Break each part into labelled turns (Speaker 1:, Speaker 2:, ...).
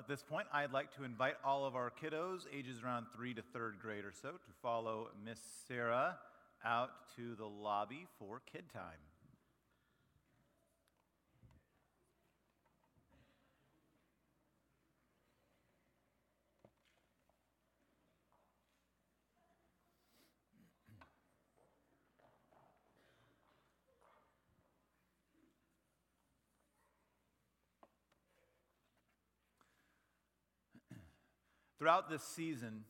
Speaker 1: at this point, I'd like to invite all of our kiddos, ages around three to third grade or so, to follow Miss Sarah out to the lobby for kid time. Throughout this season,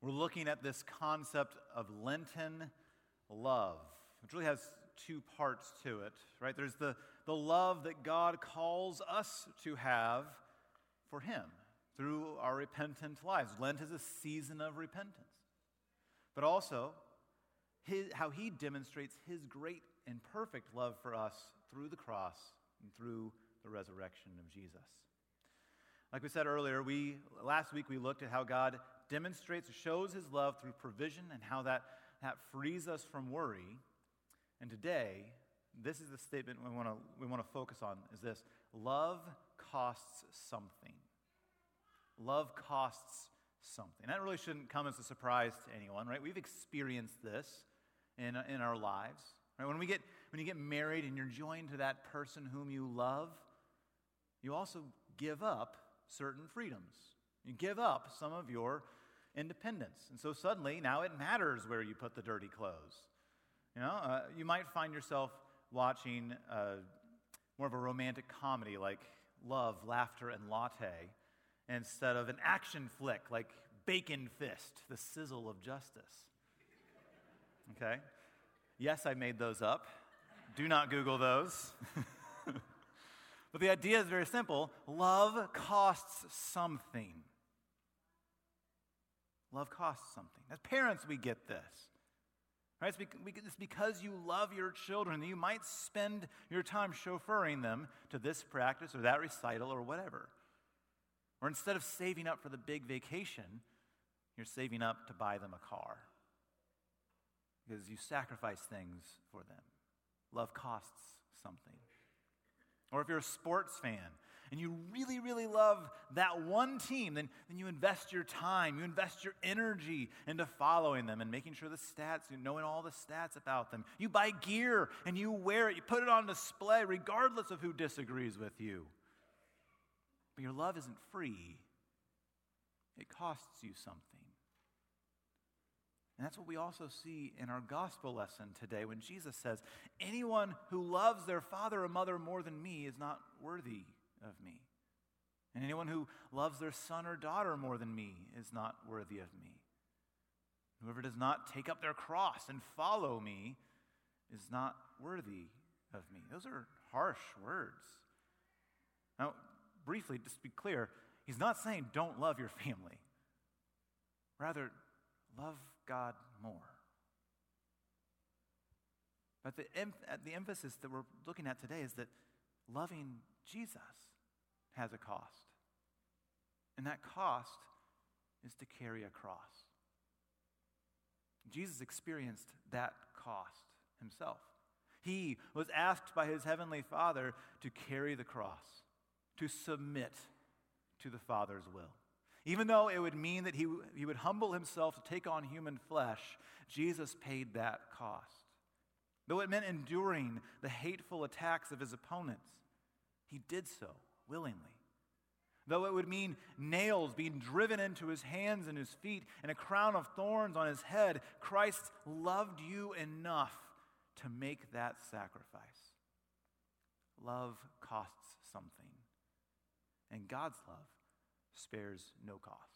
Speaker 1: we're looking at this concept of Lenten love, which really has two parts to it, right? There's the, the love that God calls us to have for Him through our repentant lives. Lent is a season of repentance. But also, his, how He demonstrates His great and perfect love for us through the cross and through the resurrection of Jesus. Like we said earlier, we last week we looked at how God demonstrates, shows his love through provision and how that, that frees us from worry. And today, this is the statement we want to we want to focus on is this love costs something. Love costs something. That really shouldn't come as a surprise to anyone, right? We've experienced this in, in our lives. Right? When, we get, when you get married and you're joined to that person whom you love, you also give up certain freedoms. You give up some of your independence. And so suddenly, now it matters where you put the dirty clothes. You know, uh, you might find yourself watching uh, more of a romantic comedy like Love, Laughter, and Latte instead of an action flick like Bacon Fist, The Sizzle of Justice. Okay? Yes, I made those up. Do not Google those. But the idea is very simple love costs something. Love costs something. As parents, we get this. Right? It's because you love your children that you might spend your time chauffeuring them to this practice or that recital or whatever. Or instead of saving up for the big vacation, you're saving up to buy them a car. Because you sacrifice things for them. Love costs something. Or if you're a sports fan and you really, really love that one team, then, then you invest your time, you invest your energy into following them and making sure the stats, you knowing all the stats about them. You buy gear and you wear it, you put it on display regardless of who disagrees with you. But your love isn't free, it costs you something. And that's what we also see in our gospel lesson today when Jesus says, Anyone who loves their father or mother more than me is not worthy of me. And anyone who loves their son or daughter more than me is not worthy of me. Whoever does not take up their cross and follow me is not worthy of me. Those are harsh words. Now, briefly, just to be clear, he's not saying don't love your family. Rather, love God more. But the, uh, the emphasis that we're looking at today is that loving Jesus has a cost. And that cost is to carry a cross. Jesus experienced that cost himself. He was asked by his heavenly Father to carry the cross, to submit to the Father's will. Even though it would mean that he, he would humble himself to take on human flesh, Jesus paid that cost. Though it meant enduring the hateful attacks of his opponents, he did so willingly. Though it would mean nails being driven into his hands and his feet and a crown of thorns on his head, Christ loved you enough to make that sacrifice. Love costs something, and God's love spares no cost.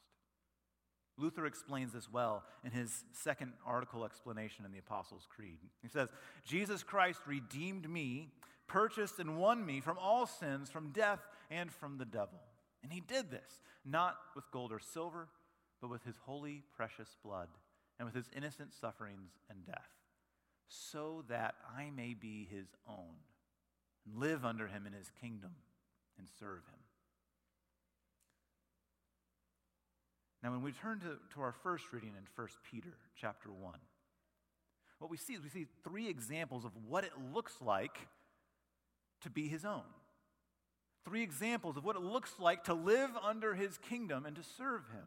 Speaker 1: Luther explains this well in his second article explanation in the Apostles' Creed. He says, Jesus Christ redeemed me, purchased and won me from all sins, from death, and from the devil. And he did this not with gold or silver, but with his holy, precious blood, and with his innocent sufferings and death, so that I may be his own, and live under him in his kingdom, and serve him. Now, when we turn to, to our first reading in 1 Peter chapter 1, what we see is we see three examples of what it looks like to be his own, Three examples of what it looks like to live under his kingdom and to serve him.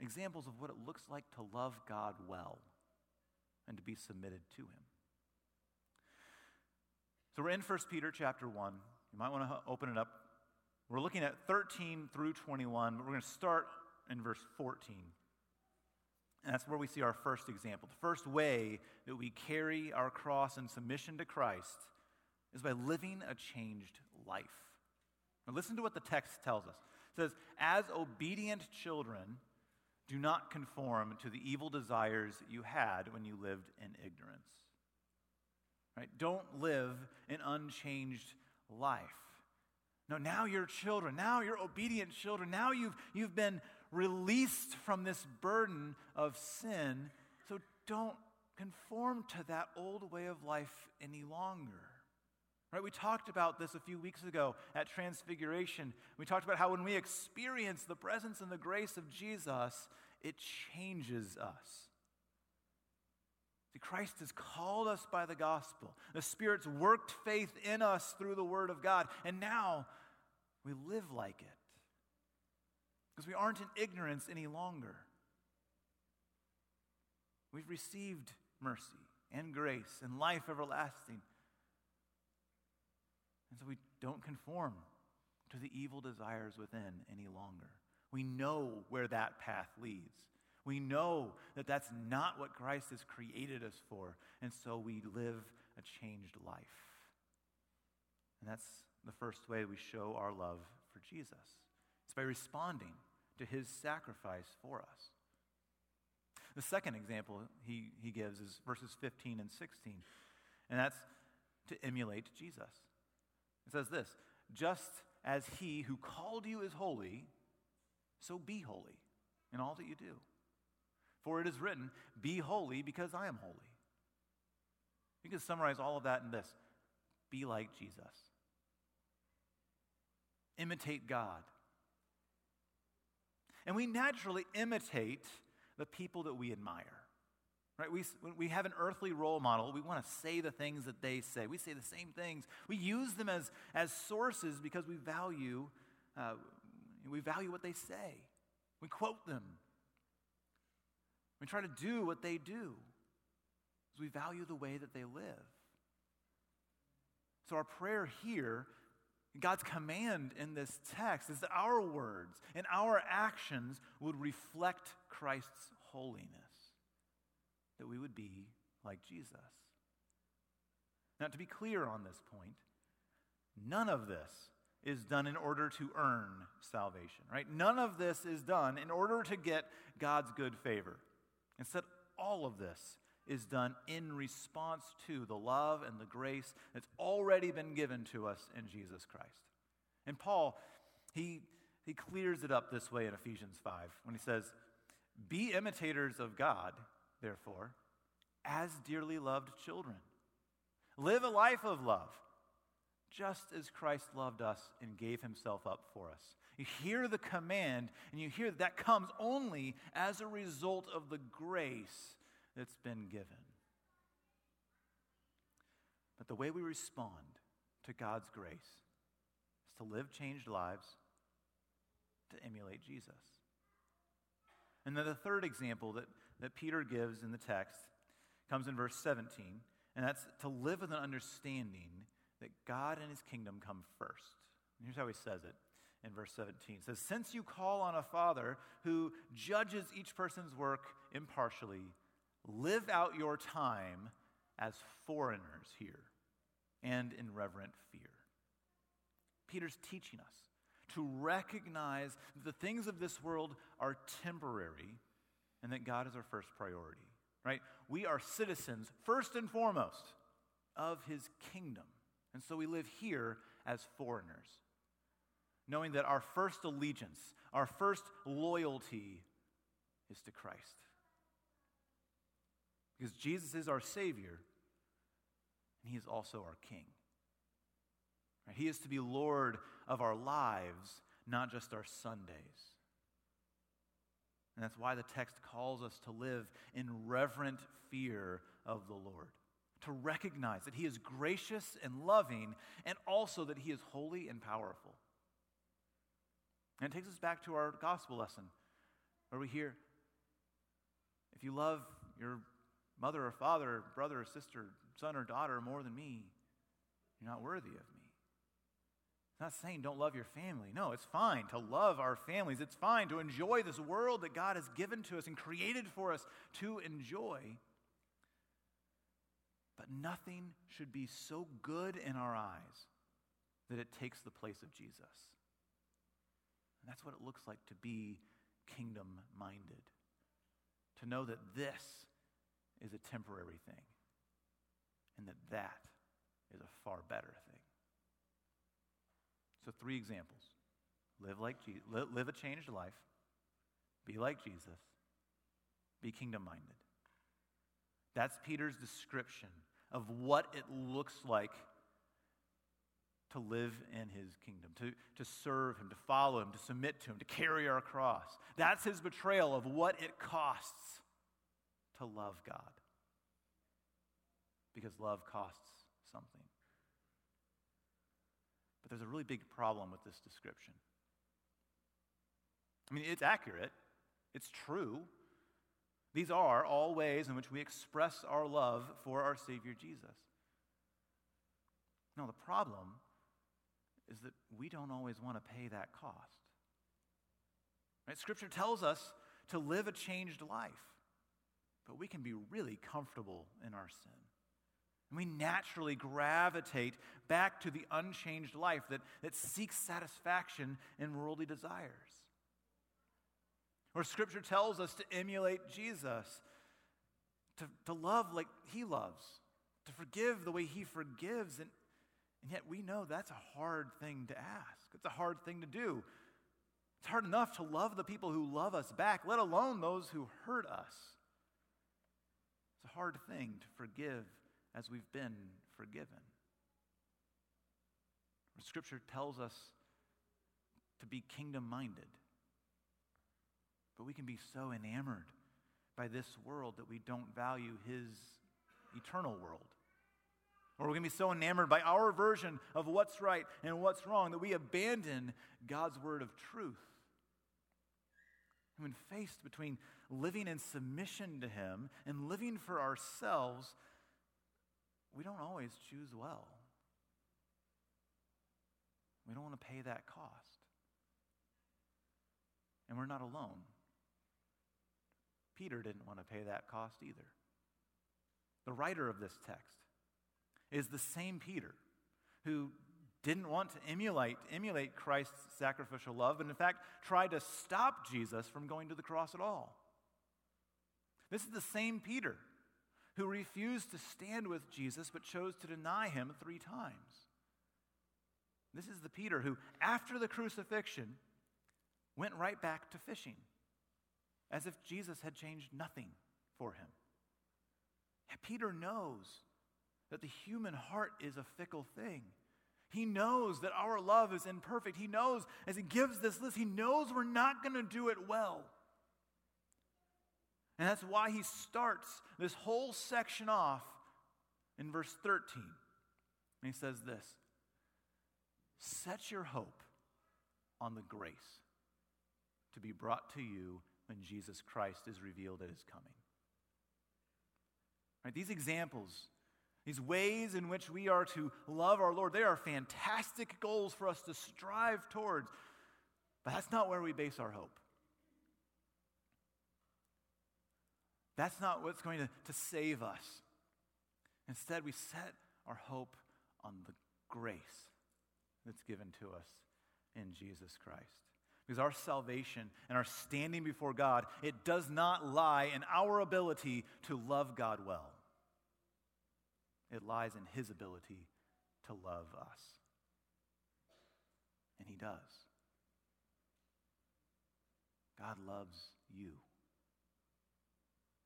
Speaker 1: Examples of what it looks like to love God well and to be submitted to him. So we're in 1 Peter chapter 1. You might want to open it up. We're looking at 13 through 21, but we're going to start in verse 14. And that's where we see our first example. The first way that we carry our cross in submission to Christ is by living a changed life. Now, listen to what the text tells us. It says, As obedient children, do not conform to the evil desires you had when you lived in ignorance. Right? Don't live an unchanged life. No, now you're children. Now you're obedient children. Now you've, you've been released from this burden of sin. So don't conform to that old way of life any longer. Right? We talked about this a few weeks ago at Transfiguration. We talked about how when we experience the presence and the grace of Jesus, it changes us. Christ has called us by the gospel. The Spirit's worked faith in us through the Word of God, and now we live like it. Because we aren't in ignorance any longer. We've received mercy and grace and life everlasting. And so we don't conform to the evil desires within any longer. We know where that path leads. We know that that's not what Christ has created us for, and so we live a changed life. And that's the first way we show our love for Jesus. It's by responding to his sacrifice for us. The second example he, he gives is verses 15 and 16, and that's to emulate Jesus. It says this just as he who called you is holy, so be holy in all that you do. For it is written, Be holy because I am holy. You can summarize all of that in this be like Jesus, imitate God. And we naturally imitate the people that we admire. Right? We, we have an earthly role model. We want to say the things that they say. We say the same things. We use them as, as sources because we value, uh, we value what they say. We quote them. We try to do what they do. Because we value the way that they live. So our prayer here, God's command in this text, is that our words and our actions would reflect Christ's holiness that we would be like Jesus. Now, to be clear on this point, none of this is done in order to earn salvation, right? None of this is done in order to get God's good favor. Instead, all of this is done in response to the love and the grace that's already been given to us in Jesus Christ. And Paul, he, he clears it up this way in Ephesians 5 when he says, Be imitators of God therefore, as dearly loved children. Live a life of love, just as Christ loved us and gave himself up for us. You hear the command, and you hear that, that comes only as a result of the grace that's been given. But the way we respond to God's grace is to live changed lives, to emulate Jesus. And then the third example that that Peter gives in the text comes in verse 17, and that's to live with an understanding that God and his kingdom come first. Here's how he says it in verse 17. It says, Since you call on a father who judges each person's work impartially, live out your time as foreigners here and in reverent fear. Peter's teaching us to recognize that the things of this world are temporary and that God is our first priority, right? We are citizens, first and foremost, of his kingdom. And so we live here as foreigners, knowing that our first allegiance, our first loyalty is to Christ. Because Jesus is our Savior, and He is also our King. He is to be Lord of our lives, not just our Sundays. And that's why the text calls us to live in reverent fear of the Lord. To recognize that He is gracious and loving, and also that He is holy and powerful. And it takes us back to our gospel lesson where we hear if you love your mother or father, brother or sister, son or daughter more than me, you're not worthy of me. It's not saying don't love your family. No, it's fine to love our families. It's fine to enjoy this world that God has given to us and created for us to enjoy. But nothing should be so good in our eyes that it takes the place of Jesus. And that's what it looks like to be kingdom minded. To know that this is a temporary thing and that that is a far better thing. So, three examples live, like Je- live a changed life, be like Jesus, be kingdom minded. That's Peter's description of what it looks like to live in his kingdom, to, to serve him, to follow him, to submit to him, to carry our cross. That's his betrayal of what it costs to love God. Because love costs something. But there's a really big problem with this description. I mean, it's accurate, it's true. These are all ways in which we express our love for our Savior Jesus. Now, the problem is that we don't always want to pay that cost. Right? Scripture tells us to live a changed life, but we can be really comfortable in our sin. And we naturally gravitate back to the unchanged life that, that seeks satisfaction in worldly desires. Or Scripture tells us to emulate Jesus, to, to love like He loves, to forgive the way He forgives. And, and yet we know that's a hard thing to ask, it's a hard thing to do. It's hard enough to love the people who love us back, let alone those who hurt us. It's a hard thing to forgive as we've been forgiven. Scripture tells us to be kingdom minded. But we can be so enamored by this world that we don't value his eternal world. Or we're going to be so enamored by our version of what's right and what's wrong that we abandon God's word of truth. And when faced between living in submission to Him and living for ourselves, we don't always choose well. We don't want to pay that cost. And we're not alone. Peter didn't want to pay that cost either. The writer of this text is the same Peter who didn't want to emulate, emulate Christ's sacrificial love, but in fact tried to stop Jesus from going to the cross at all. This is the same Peter who refused to stand with Jesus but chose to deny him three times. This is the Peter who, after the crucifixion, went right back to fishing as if Jesus had changed nothing for him. Peter knows that the human heart is a fickle thing. He knows that our love is imperfect. He knows, as he gives this list, he knows we're not going to do it well. And that's why he starts this whole section off in verse 13. And he says this Set your hope on the grace to be brought to you when Jesus Christ is revealed at his coming. Right, these examples, these ways in which we are to love our Lord, they are fantastic goals for us to strive towards. But that's not where we base our hope. That's not what's going to, to save us. Instead, we set our hope on the grace that's given to us in Jesus Christ. Because our salvation and our standing before God, it does not lie in our ability to love God well. It lies in His ability to love us. And He does. God loves you.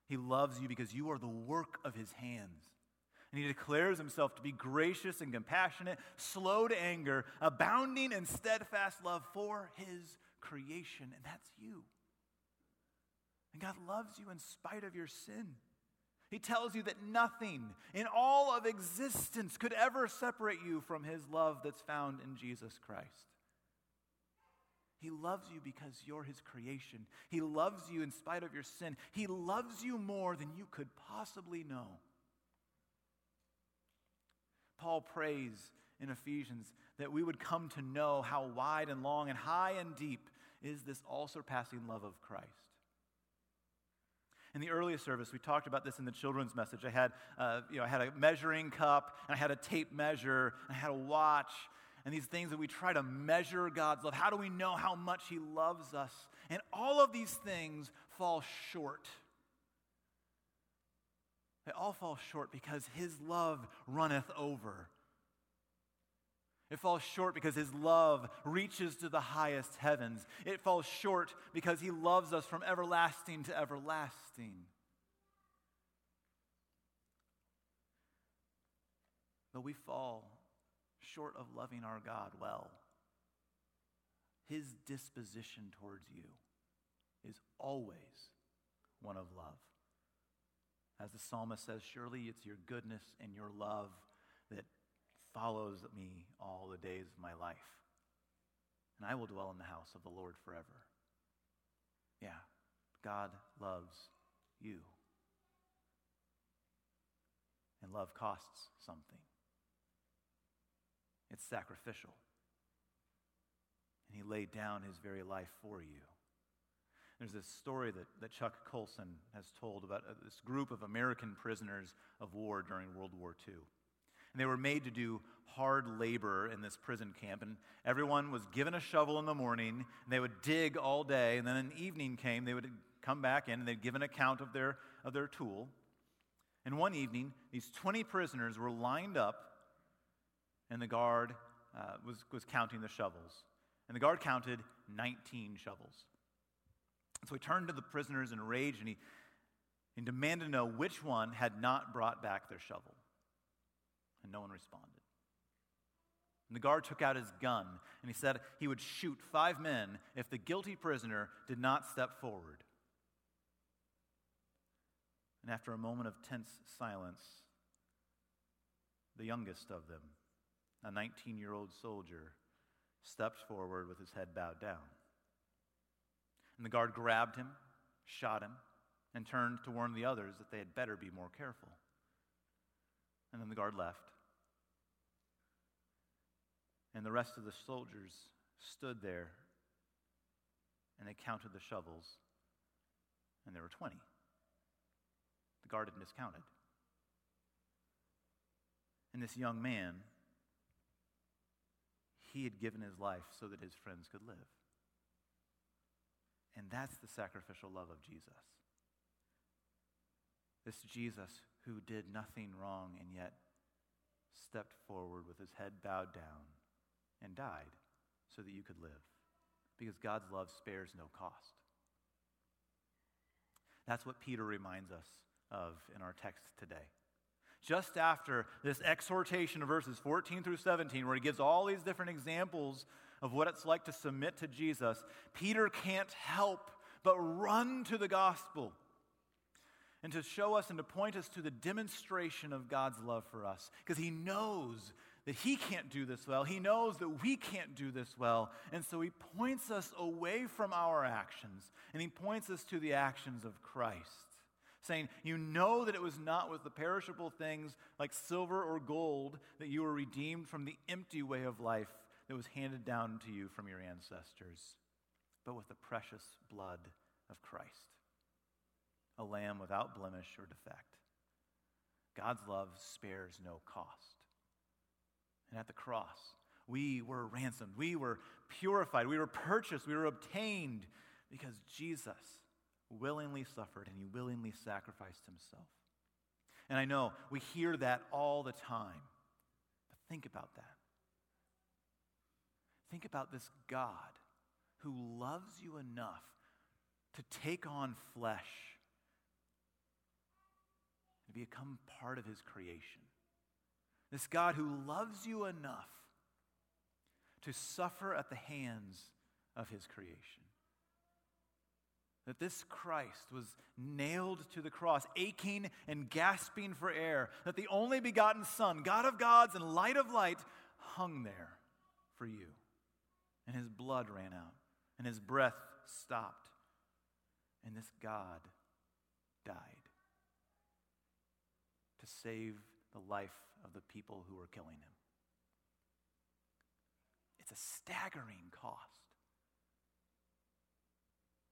Speaker 1: He loves you because you are the work of his hands. And he declares himself to be gracious and compassionate, slow to anger, abounding in steadfast love for his creation. And that's you. And God loves you in spite of your sin. He tells you that nothing in all of existence could ever separate you from his love that's found in Jesus Christ. He loves you because you're his creation. He loves you in spite of your sin. He loves you more than you could possibly know. Paul prays in Ephesians that we would come to know how wide and long and high and deep is this all surpassing love of Christ. In the earliest service, we talked about this in the children's message. I had, uh, you know, I had a measuring cup, and I had a tape measure, and I had a watch, and these things that we try to measure God's love. How do we know how much He loves us? And all of these things fall short. They all fall short because His love runneth over. It falls short because his love reaches to the highest heavens. It falls short because he loves us from everlasting to everlasting. But we fall short of loving our God well. His disposition towards you is always one of love. As the psalmist says, surely it's your goodness and your love follows me all the days of my life. And I will dwell in the house of the Lord forever. Yeah, God loves you. And love costs something, it's sacrificial. And he laid down his very life for you. There's this story that, that Chuck Colson has told about uh, this group of American prisoners of war during World War II. And they were made to do hard labor in this prison camp. And everyone was given a shovel in the morning, and they would dig all day. And then an evening came, they would come back in, and they'd give an account of their, of their tool. And one evening, these 20 prisoners were lined up, and the guard uh, was, was counting the shovels. And the guard counted 19 shovels. So he turned to the prisoners in rage and he, he demanded to know which one had not brought back their shovel and no one responded. And the guard took out his gun and he said he would shoot five men if the guilty prisoner did not step forward. And after a moment of tense silence, the youngest of them, a 19 year old soldier, stepped forward with his head bowed down. And the guard grabbed him, shot him, and turned to warn the others that they had better be more careful. And then the guard left. And the rest of the soldiers stood there and they counted the shovels, and there were 20. The guard had miscounted. And this young man, he had given his life so that his friends could live. And that's the sacrificial love of Jesus. This Jesus who did nothing wrong and yet stepped forward with his head bowed down and died so that you could live. Because God's love spares no cost. That's what Peter reminds us of in our text today. Just after this exhortation of verses 14 through 17, where he gives all these different examples of what it's like to submit to Jesus, Peter can't help but run to the gospel and to show us and to point us to the demonstration of God's love for us because he knows that he can't do this well. He knows that we can't do this well. And so he points us away from our actions and he points us to the actions of Christ, saying, You know that it was not with the perishable things like silver or gold that you were redeemed from the empty way of life that was handed down to you from your ancestors, but with the precious blood of Christ, a lamb without blemish or defect. God's love spares no cost. And at the cross, we were ransomed. We were purified. We were purchased. We were obtained because Jesus willingly suffered and he willingly sacrificed himself. And I know we hear that all the time. But think about that. Think about this God who loves you enough to take on flesh and become part of his creation. This God who loves you enough to suffer at the hands of his creation. that this Christ was nailed to the cross, aching and gasping for air, that the only begotten Son, God of gods and light of light, hung there for you. And his blood ran out, and his breath stopped, and this God died to save the life of the people who were killing him. It's a staggering cost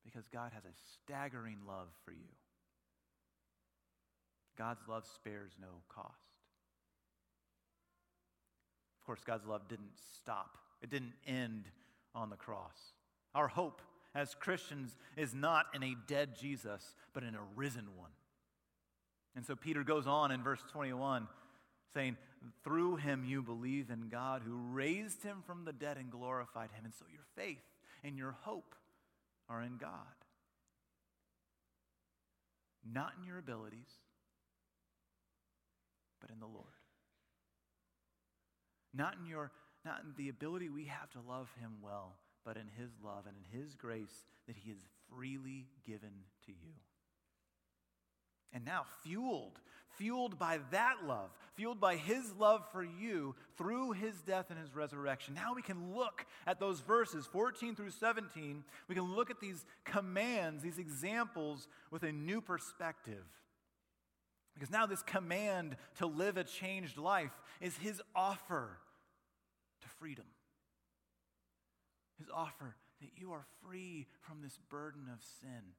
Speaker 1: because God has a staggering love for you. God's love spares no cost. Of course, God's love didn't stop, it didn't end on the cross. Our hope as Christians is not in a dead Jesus, but in a risen one. And so Peter goes on in verse 21 saying, Through him you believe in God who raised him from the dead and glorified him. And so your faith and your hope are in God, not in your abilities, but in the Lord. Not in your not in the ability we have to love him well, but in his love and in his grace that he has freely given to you. And now, fueled, fueled by that love, fueled by his love for you through his death and his resurrection, now we can look at those verses 14 through 17. We can look at these commands, these examples, with a new perspective. Because now, this command to live a changed life is his offer to freedom. His offer that you are free from this burden of sin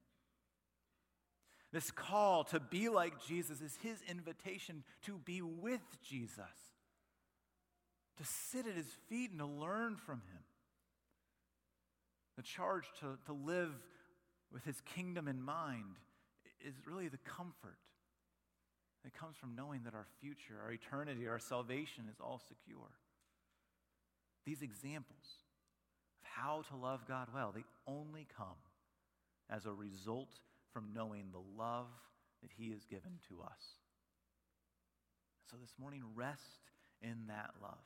Speaker 1: this call to be like Jesus is his invitation to be with Jesus, to sit at his feet and to learn from him. The charge to, to live with his kingdom in mind is really the comfort that comes from knowing that our future, our eternity, our salvation is all secure. These examples of how to love God well, they only come as a result from knowing the love that He has given to us. So this morning, rest in that love.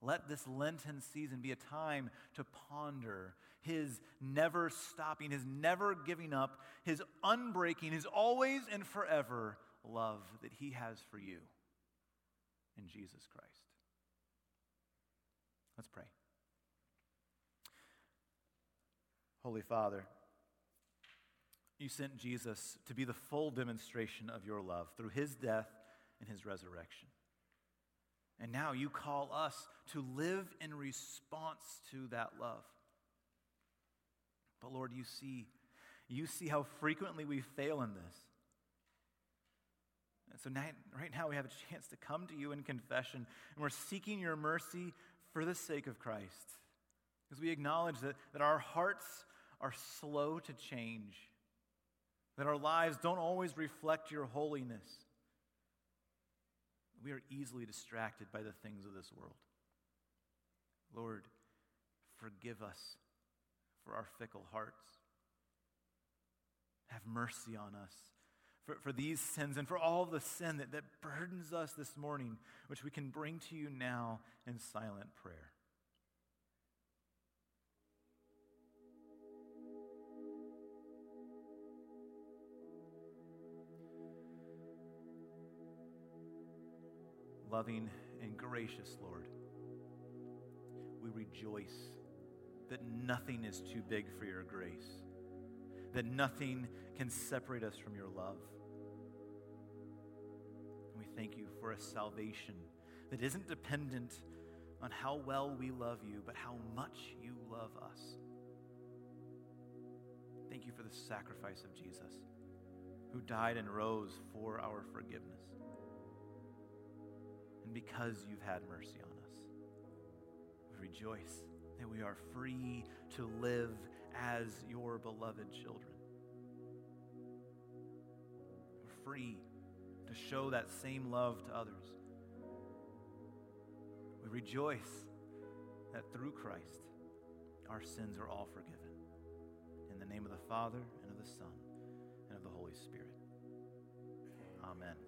Speaker 1: Let this Lenten season be a time to ponder His never stopping, His never giving up, His unbreaking, His always and forever love that He has for you in Jesus Christ. Let's pray. Holy Father, you sent Jesus to be the full demonstration of your love through his death and his resurrection. And now you call us to live in response to that love. But Lord, you see, you see how frequently we fail in this. And so now, right now we have a chance to come to you in confession, and we're seeking your mercy for the sake of Christ. Because we acknowledge that, that our hearts are slow to change that our lives don't always reflect your holiness. We are easily distracted by the things of this world. Lord, forgive us for our fickle hearts. Have mercy on us for, for these sins and for all the sin that, that burdens us this morning, which we can bring to you now in silent prayer. Loving and gracious Lord, we rejoice that nothing is too big for your grace, that nothing can separate us from your love. And we thank you for a salvation that isn't dependent on how well we love you, but how much you love us. Thank you for the sacrifice of Jesus, who died and rose for our forgiveness and because you've had mercy on us. We rejoice that we are free to live as your beloved children. We're free to show that same love to others. We rejoice that through Christ, our sins are all forgiven. In the name of the Father, and of the Son, and of the Holy Spirit. Amen.